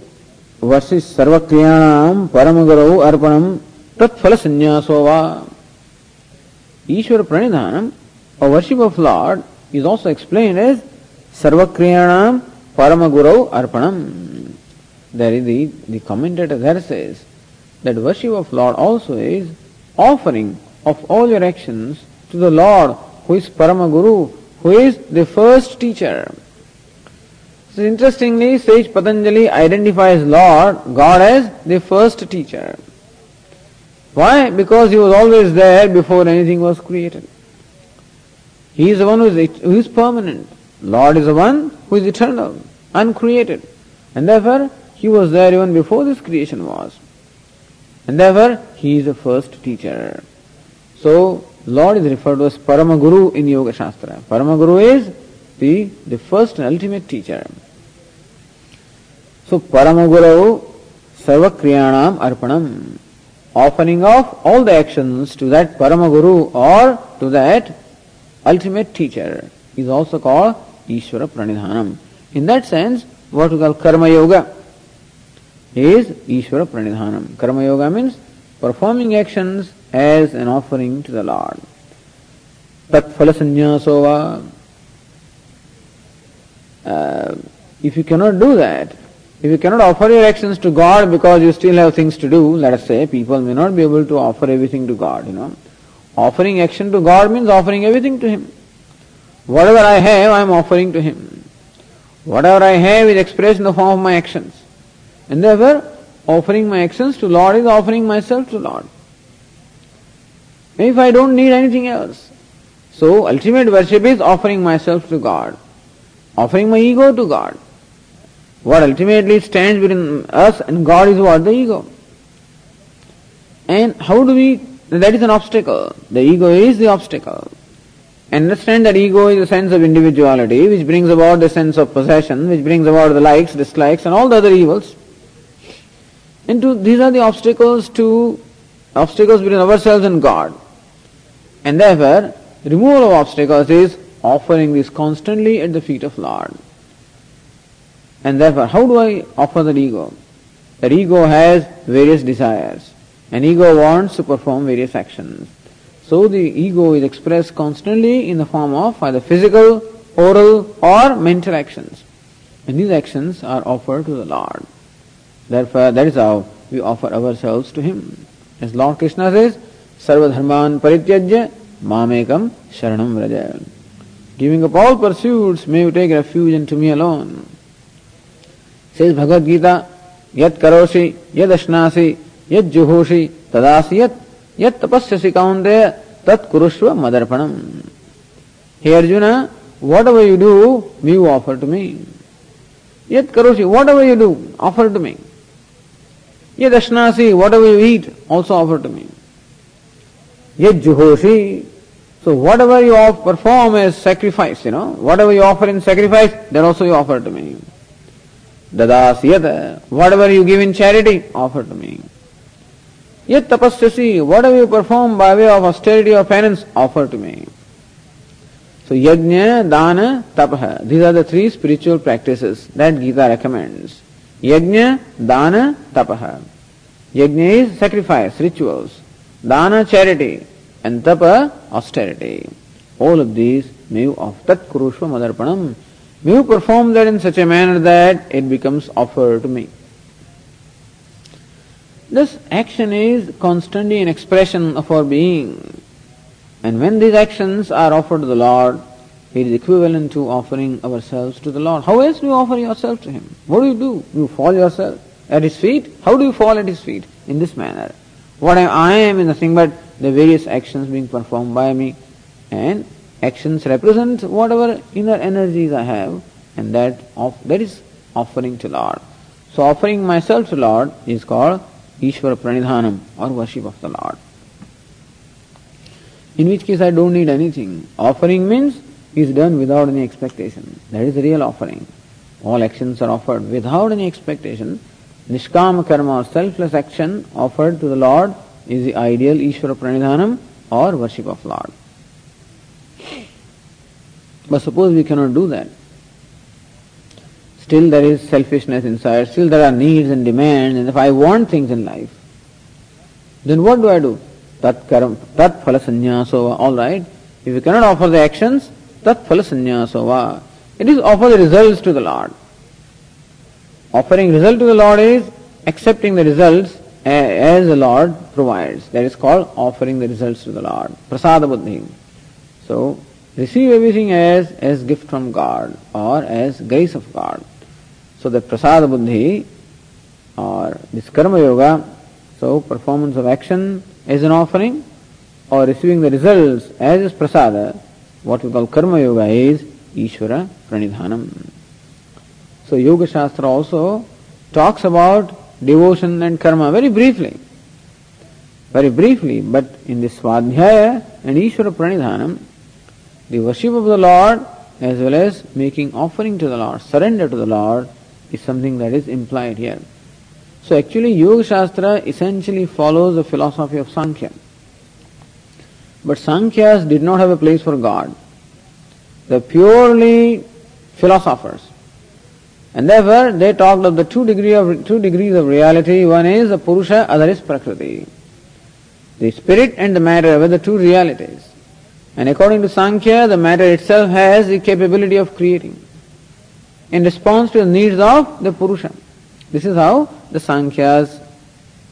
Speaker 1: वर्षि सर्वक्रियाणाम परम गुरु अर्पणम तत्फल संन्यासो वा ईश्वर प्रणिधानम or worship of Lord is also explained as Sarvakriyanam Paramaguru Arpanam. There is the, the commentator there says that worship of Lord also is offering of all your actions to the Lord who is Paramaguru, who is the first teacher. So interestingly, sage Patanjali identifies Lord, God as the first teacher. Why? Because he was always there before anything was created. He is the one who is, who is permanent. Lord is the one who is eternal, uncreated. And therefore, He was there even before this creation was. And therefore, He is the first teacher. So, Lord is referred to as Paramaguru in Yoga Shastra. Paramaguru is the, the first and ultimate teacher. So, Paramaguru Sarvakriyanam Arpanam. Offering of all the actions to that Paramaguru or to that ultimate teacher is also called Ishvara Pranidhanam. In that sense, what we call Karma Yoga is Ishvara Pranidhanam. Karma Yoga means performing actions as an offering to the Lord. Tat. Uh, if you cannot do that, if you cannot offer your actions to God because you still have things to do, let us say, people may not be able to offer everything to God, you know. Offering action to God means offering everything to Him. Whatever I have, I am offering to Him. Whatever I have is expressed in the form of my actions. And therefore, offering my actions to Lord is offering myself to Lord. If I don't need anything else. So, ultimate worship is offering myself to God. Offering my ego to God. What ultimately stands between us and God is what? The ego. And how do we, that is an obstacle. The ego is the obstacle. Understand that ego is a sense of individuality which brings about the sense of possession, which brings about the likes, dislikes, and all the other evils. And to, these are the obstacles to obstacles between ourselves and God. And therefore, removal of obstacles is offering this constantly at the feet of Lord. And therefore, how do I offer that ego? That ego has various desires. An ego wants to perform various actions. So the ego is expressed constantly in the form of either physical, oral, or mental actions. And these actions are offered to the Lord. Therefore, that is how we offer ourselves to Him. As Lord Krishna says, Sarva Sarvadharman Parityajya Mamekam Sharanam Vraja. Giving up all pursuits, may you take refuge into me alone. Says Bhagavad Gita, Yat karoshi, yad ashnasi, yad juhoshi, tadasi yat, yat tapasyasi kaunteya, tat kurushva madarpanam. Hey Arjuna, whatever you do, you offer to me. Yat karoshi, whatever you do, offer to me. Yad ashnasi, whatever you eat, also offer to me. Yad juhoshi, so whatever you perform as sacrifice, you know, whatever you offer in sacrifice, that also you offer to me. Dadas yad, whatever you give in charity, offer to me. Yet tapasyasi, whatever you perform by way of austerity or penance, offer to me. So yajna, dana, tapah. These are the three spiritual practices that Gita recommends. Yajna, dana, tapah. Yajna is sacrifice, rituals. Dana, charity and tapa, austerity. All of these may you of tat kurushva madarpanam. May you perform that in such a manner that it becomes offered to me. This action is constantly an expression of our being. And when these actions are offered to the Lord, it is equivalent to offering ourselves to the Lord. How else do you offer yourself to Him? What do you do? You fall yourself at His feet? How do you fall at His feet? In this manner. What I am is nothing but the various actions being performed by me and actions represent whatever inner energies I have and that of, that is offering to Lord. So offering myself to Lord is called Ishvara Pranidhanam or worship of the Lord. In which case I don't need anything. Offering means is done without any expectation. That is the real offering. All actions are offered without any expectation. Nishkama karma or selfless action offered to the Lord is the ideal Ishvara Pranidhanam or worship of Lord. But suppose we cannot do that. Still there is selfishness inside, still there are needs and demands, and if I want things in life, then what do I do? Tat karam, tat phala sannyasova, alright. If you cannot offer the actions, tat phala sannyasova. It is offer the results to the Lord. Offering result to the Lord is accepting the results as the Lord provides. That is called offering the results to the Lord. Prasada buddhi. So, receive everything as, as gift from God or as grace of God. So the prasada buddhi or this karma yoga, so performance of action as an offering or receiving the results as is prasada, what we call karma yoga is Ishvara pranidhanam. So Yoga Shastra also talks about devotion and karma very briefly. Very briefly, but in this Swadhyaya and Ishvara Pranidhanam, the worship of the Lord as well as making offering to the Lord, surrender to the Lord is something that is implied here. So actually Yoga Shastra essentially follows the philosophy of Sankhya. But Sankhyas did not have a place for God. They're purely philosophers. And therefore, they talked of the two, degree of, two degrees of reality. One is the Purusha, other is Prakriti. The spirit and the matter were the two realities. And according to Sankhya, the matter itself has the capability of creating in response to the needs of the Purusha. This is how the Sankhyas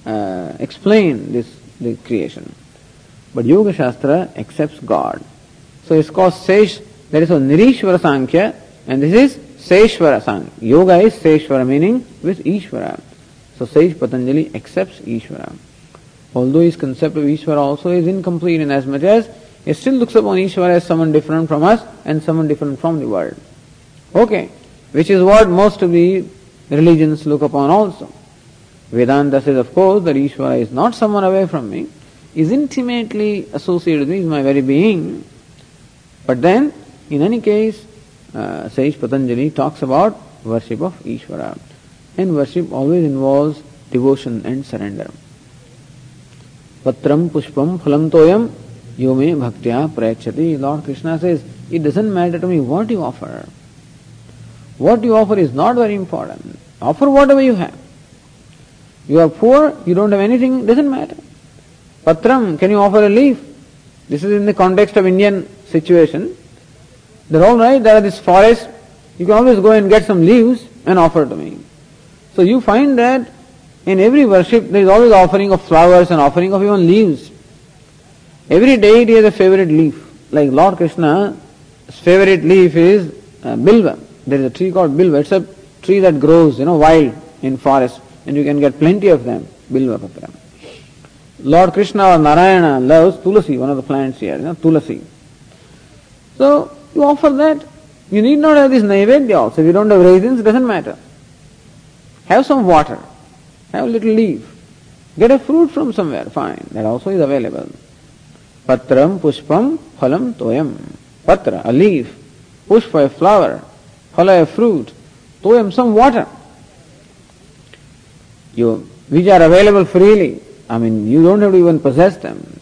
Speaker 1: uh, explain this the creation. But Yoga Shastra accepts God. So it's called Sesh, that is a Nirishvara Sankhya, and this is Seshwara Sang. Yoga is Seshwara, meaning with Ishvara. So Sage Patanjali accepts Ishvara. Although his concept of Ishvara also is incomplete in as much as he still looks upon Ishvara as someone different from us and someone different from the world. Okay, which is what most of the religions look upon also. Vedanta says, of course, that Ishvara is not someone away from me, is intimately associated with me, is my very being. But then, in any case, uh, Sage Patanjali talks about worship of Ishvara. And worship always involves devotion and surrender. Patram pushpam phalam toyam yome bhaktya prayachati. Lord Krishna says, it doesn't matter to me what you offer. What you offer is not very important. Offer whatever you have. You are poor, you don't have anything, doesn't matter. Patram, can you offer a leaf? This is in the context of Indian situation. They're all right, there are this forest, you can always go and get some leaves and offer to me. So you find that in every worship there is always offering of flowers and offering of even leaves. Every deity has a favorite leaf. Like Lord Krishna's favorite leaf is uh, bilva. There is a tree called bilva. It's a tree that grows, you know, wild in forest, and you can get plenty of them. Bilva patra. Lord Krishna or Narayana loves tulasi, one of the plants here, you know, tulasi. So you offer that. You need not have this naivedya also. If you don't have raisins, it doesn't matter. Have some water. Have a little leaf. Get a fruit from somewhere, fine. That also is available. Patram, pushpam, phalam, toyam. Patra, a leaf. Pushpa, a flower. Phala, a fruit. Toyam, some water. You, which are available freely. I mean, you don't have to even possess them.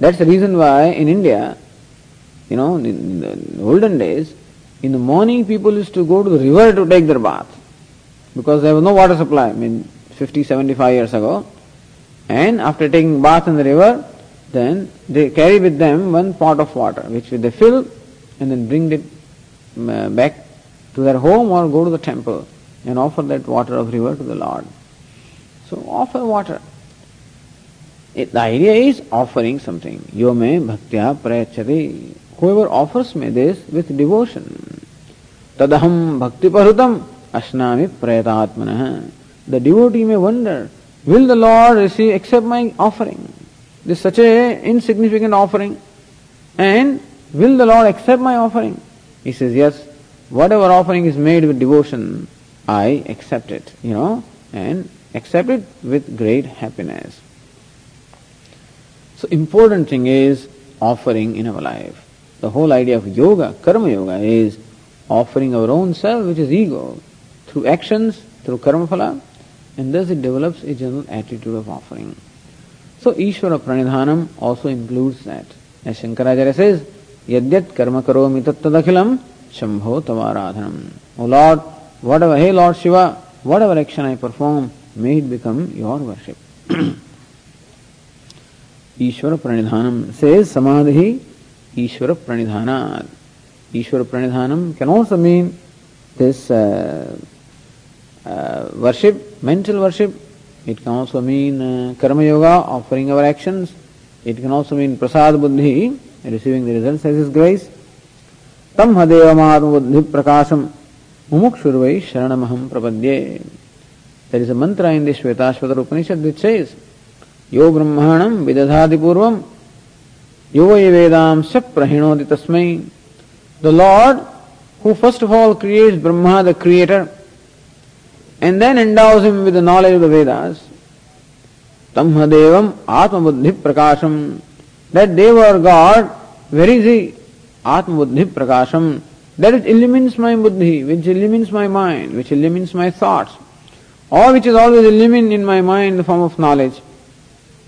Speaker 1: That's the reason why in India, you know, in the olden days, in the morning people used to go to the river to take their bath because there was no water supply, I mean 50, 75 years ago. And after taking bath in the river, then they carry with them one pot of water which they fill and then bring it uh, back to their home or go to the temple and offer that water of river to the Lord. So offer water. It, the idea is offering something. Yo me bhaktya prayachati. Whoever offers me this with devotion. Tadaham bhakti parutam asnami prayatatmanah. The devotee may wonder, will the Lord receive, accept my offering? This is such a insignificant offering. And will the Lord accept my offering? He says, yes, whatever offering is made with devotion, I accept it, you know, and accept it with great happiness. So important thing is offering in our life. The whole idea of yoga, karma yoga, is offering our own self, which is ego, through actions, through karma phala, and thus it develops a general attitude of offering. So Ishvara Pranidhanam also includes that. As Shankaracharya says, Yadyat karma karomi tattadakhilam shambho tavaradhanam. O Lord, whatever, hey Lord Shiva, whatever action I perform, may it become your worship. Ishvara Pranidhanam says Samadhi Ishvara Pranidhanat. Ishvara Pranidhanam can also mean this uh, uh, worship, mental worship. It can also mean uh, karma yoga, offering our actions. It can also mean prasad buddhi, receiving the results as His grace. Hadevam buddhi prakasham mumukshurvai sharanamaham. There is a mantra in the Shvetashvatara Upanishad which says, Yo brahmanam vidadhati purvam ये वेदांश प्रहिणोति तस्मै the Lord who first of all creates Brahma, the creator, and then endows him with the knowledge of the Vedas. Tamhadevam Atmabuddhi Prakasham. That Deva or God, where is he? Atmabuddhi Prakasham. That it illumines my buddhi, which illumines my mind, which illumines my thoughts, or which is always illumined in my mind in the form of knowledge.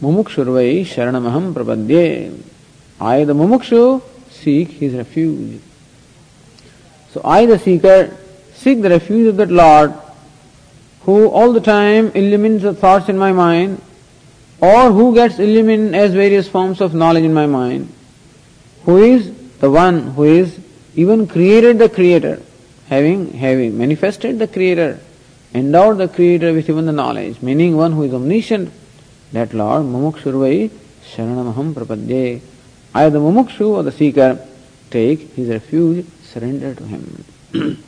Speaker 1: Mumukshurvai Sharanamaham Prapadye. I, the mumukshu, seek his refuge. So I, the seeker, seek the refuge of that Lord who all the time illumines the thoughts in my mind or who gets illumined as various forms of knowledge in my mind, who is the one who is even created the creator, having, having manifested the creator, endowed the creator with even the knowledge, meaning one who is omniscient, that Lord, Mumukshurvai Sharanamaham Prapadye. I, the mumukshu or the seeker, take his refuge, surrender to him.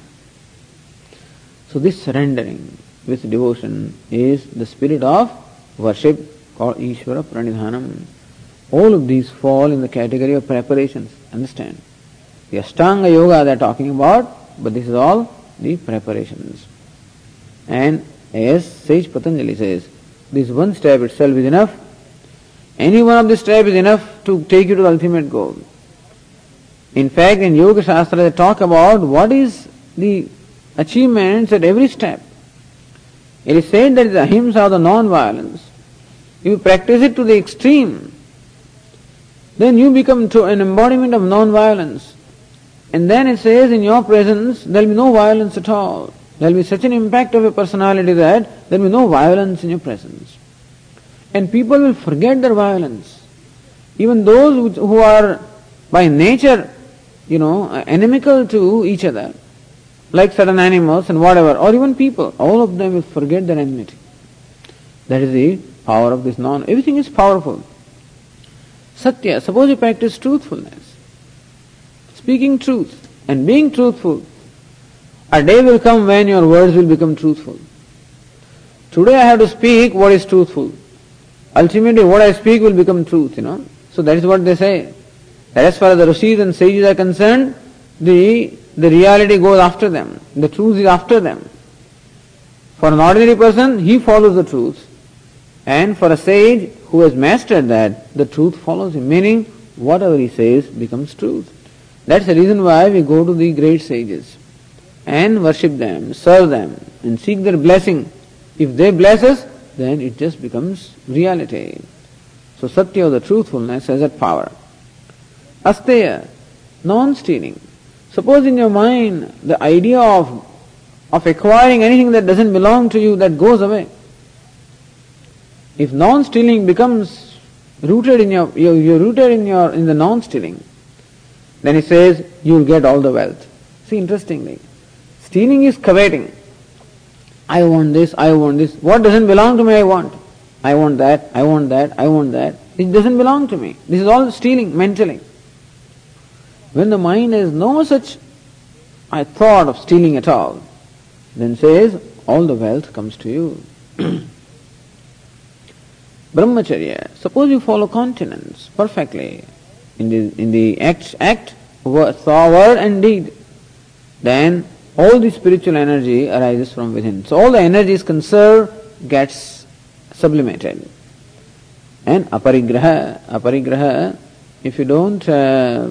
Speaker 1: so this surrendering with devotion is the spirit of worship called Ishvara Pranidhanam. All of these fall in the category of preparations. Understand? The Ashtanga Yoga they are talking about, but this is all the preparations. And as Sage Patanjali says, this one step itself is enough any one of these steps is enough to take you to the ultimate goal. In fact, in Yoga Shastra they talk about what is the achievements at every step. It is said that the ahimsa the non-violence, if you practice it to the extreme, then you become to an embodiment of non-violence. And then it says in your presence there will be no violence at all. There will be such an impact of your personality that there will be no violence in your presence. And people will forget their violence. Even those who are by nature, you know, inimical to each other, like certain animals and whatever, or even people, all of them will forget their enmity. That is the power of this non. Everything is powerful. Satya, suppose you practice truthfulness, speaking truth and being truthful. A day will come when your words will become truthful. Today I have to speak what is truthful. Ultimately, what I speak will become truth, you know. So that is what they say. That as far as the rishis and sages are concerned, the, the reality goes after them. The truth is after them. For an ordinary person, he follows the truth. And for a sage who has mastered that, the truth follows him. Meaning, whatever he says becomes truth. That's the reason why we go to the great sages and worship them, serve them, and seek their blessing. If they bless us, then it just becomes reality. So Satya, the truthfulness, has that power. Asteya, non-stealing. Suppose in your mind the idea of, of acquiring anything that doesn't belong to you, that goes away. If non-stealing becomes rooted in your, you're, you're rooted in your, in the non-stealing, then he says, you'll get all the wealth. See, interestingly, stealing is coveting. I want this, I want this. What doesn't belong to me, I want. I want that, I want that, I want that. It doesn't belong to me. This is all stealing mentally. When the mind has no such I thought of stealing at all, then says all the wealth comes to you. Brahmacharya, suppose you follow continence perfectly in the, in the act, act word, word and deed, then all the spiritual energy arises from within. So all the energy is conserved, gets sublimated. And aparigraha, aparigraha, if you don't uh,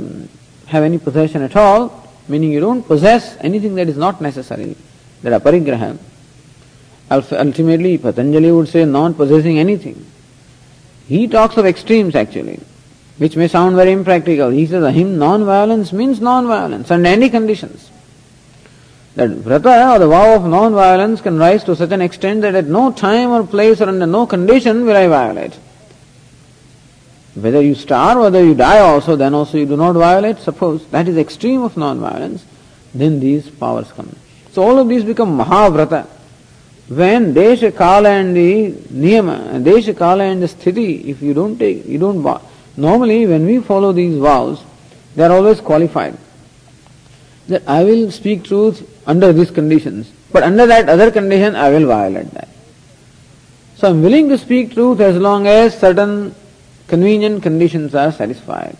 Speaker 1: have any possession at all, meaning you don't possess anything that is not necessary, that aparigraha, ultimately Patanjali would say not possessing anything. He talks of extremes actually, which may sound very impractical. He says him non-violence means non-violence under any conditions. That vrata or the vow of non-violence can rise to such an extent that at no time or place or under no condition will I violate. Whether you starve, whether you die also, then also you do not violate, suppose that is extreme of non-violence, then these powers come. So all of these become Mahavrata. When Desha, Kala and the Niyama, Desha, Kala and the Sthiti, if you don't take, you don't, normally when we follow these vows, they are always qualified. That I will speak truth under these conditions, but under that other condition I will violate that. So I'm willing to speak truth as long as certain convenient conditions are satisfied.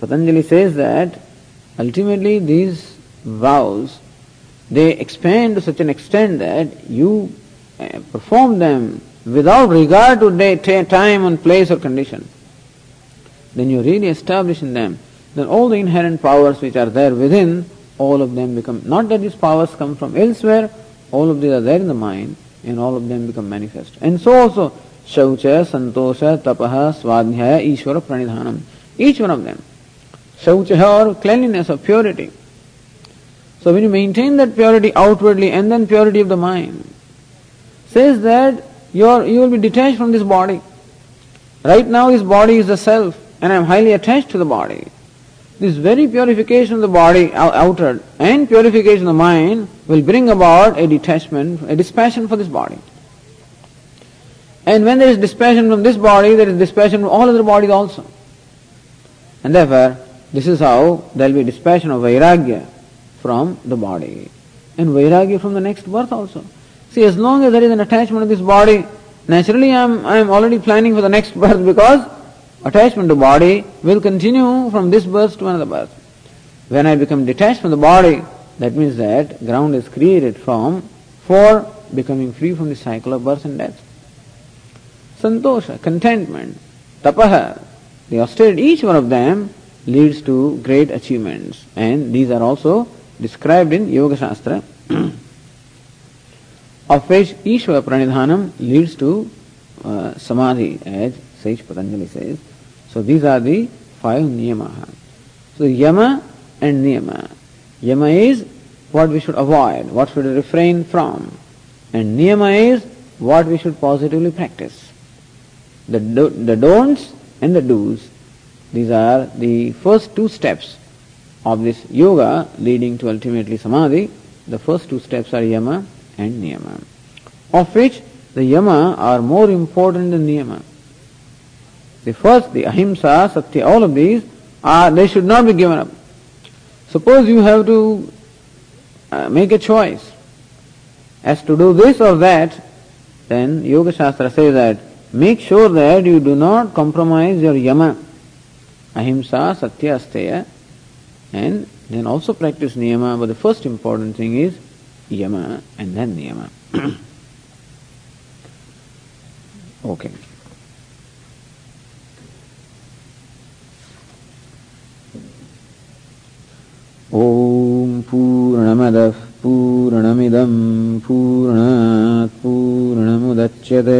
Speaker 1: Patanjali says that ultimately these vows they expand to such an extent that you uh, perform them without regard to day, time and place or condition. Then you really establish in them then all the inherent powers which are there within, all of them become, not that these powers come from elsewhere, all of these are there in the mind and all of them become manifest. And so also Shaucha, Santosha, Tapaha, Swadhyaya, Ishvara, Pranidhanam. Each one of them. Shaucha or cleanliness or purity. So when you maintain that purity outwardly and then purity of the mind, says that you are, you will be detached from this body. Right now this body is the self and I am highly attached to the body. This very purification of the body outer and purification of the mind will bring about a detachment, a dispassion for this body. And when there is dispassion from this body, there is dispassion from all other bodies also. And therefore, this is how there will be dispassion of vairagya from the body. And vairagya from the next birth also. See, as long as there is an attachment to this body, naturally I am, I am already planning for the next birth because attachment to body will continue from this birth to another birth. When I become detached from the body, that means that ground is created from for becoming free from the cycle of birth and death santosha, contentment, tapaha, the austerity, each one of them leads to great achievements. And these are also described in Yoga Shastra, of which Ishvara Pranidhanam leads to uh, Samadhi, as Sage Patanjali says. So these are the five niyamaha. So yama and niyama. Yama is what we should avoid, what should refrain from. And niyama is what we should positively practice the, do, the don'ts and the do's. These are the first two steps of this yoga leading to ultimately samadhi. The first two steps are yama and niyama, of which the yama are more important than niyama. The first, the ahimsa, satya, all of these are, they should not be given up. Suppose you have to uh, make a choice as to do this or that, then Yoga Shastra says that make sure that you do not compromise your yama, ahimsa, satya, asteya, and then also practice niyama, but the first important thing is yama and then niyama. okay. ॐ पूर्णमदः पूर्णमिदं पूर्णात् पूर्णमुदच्यते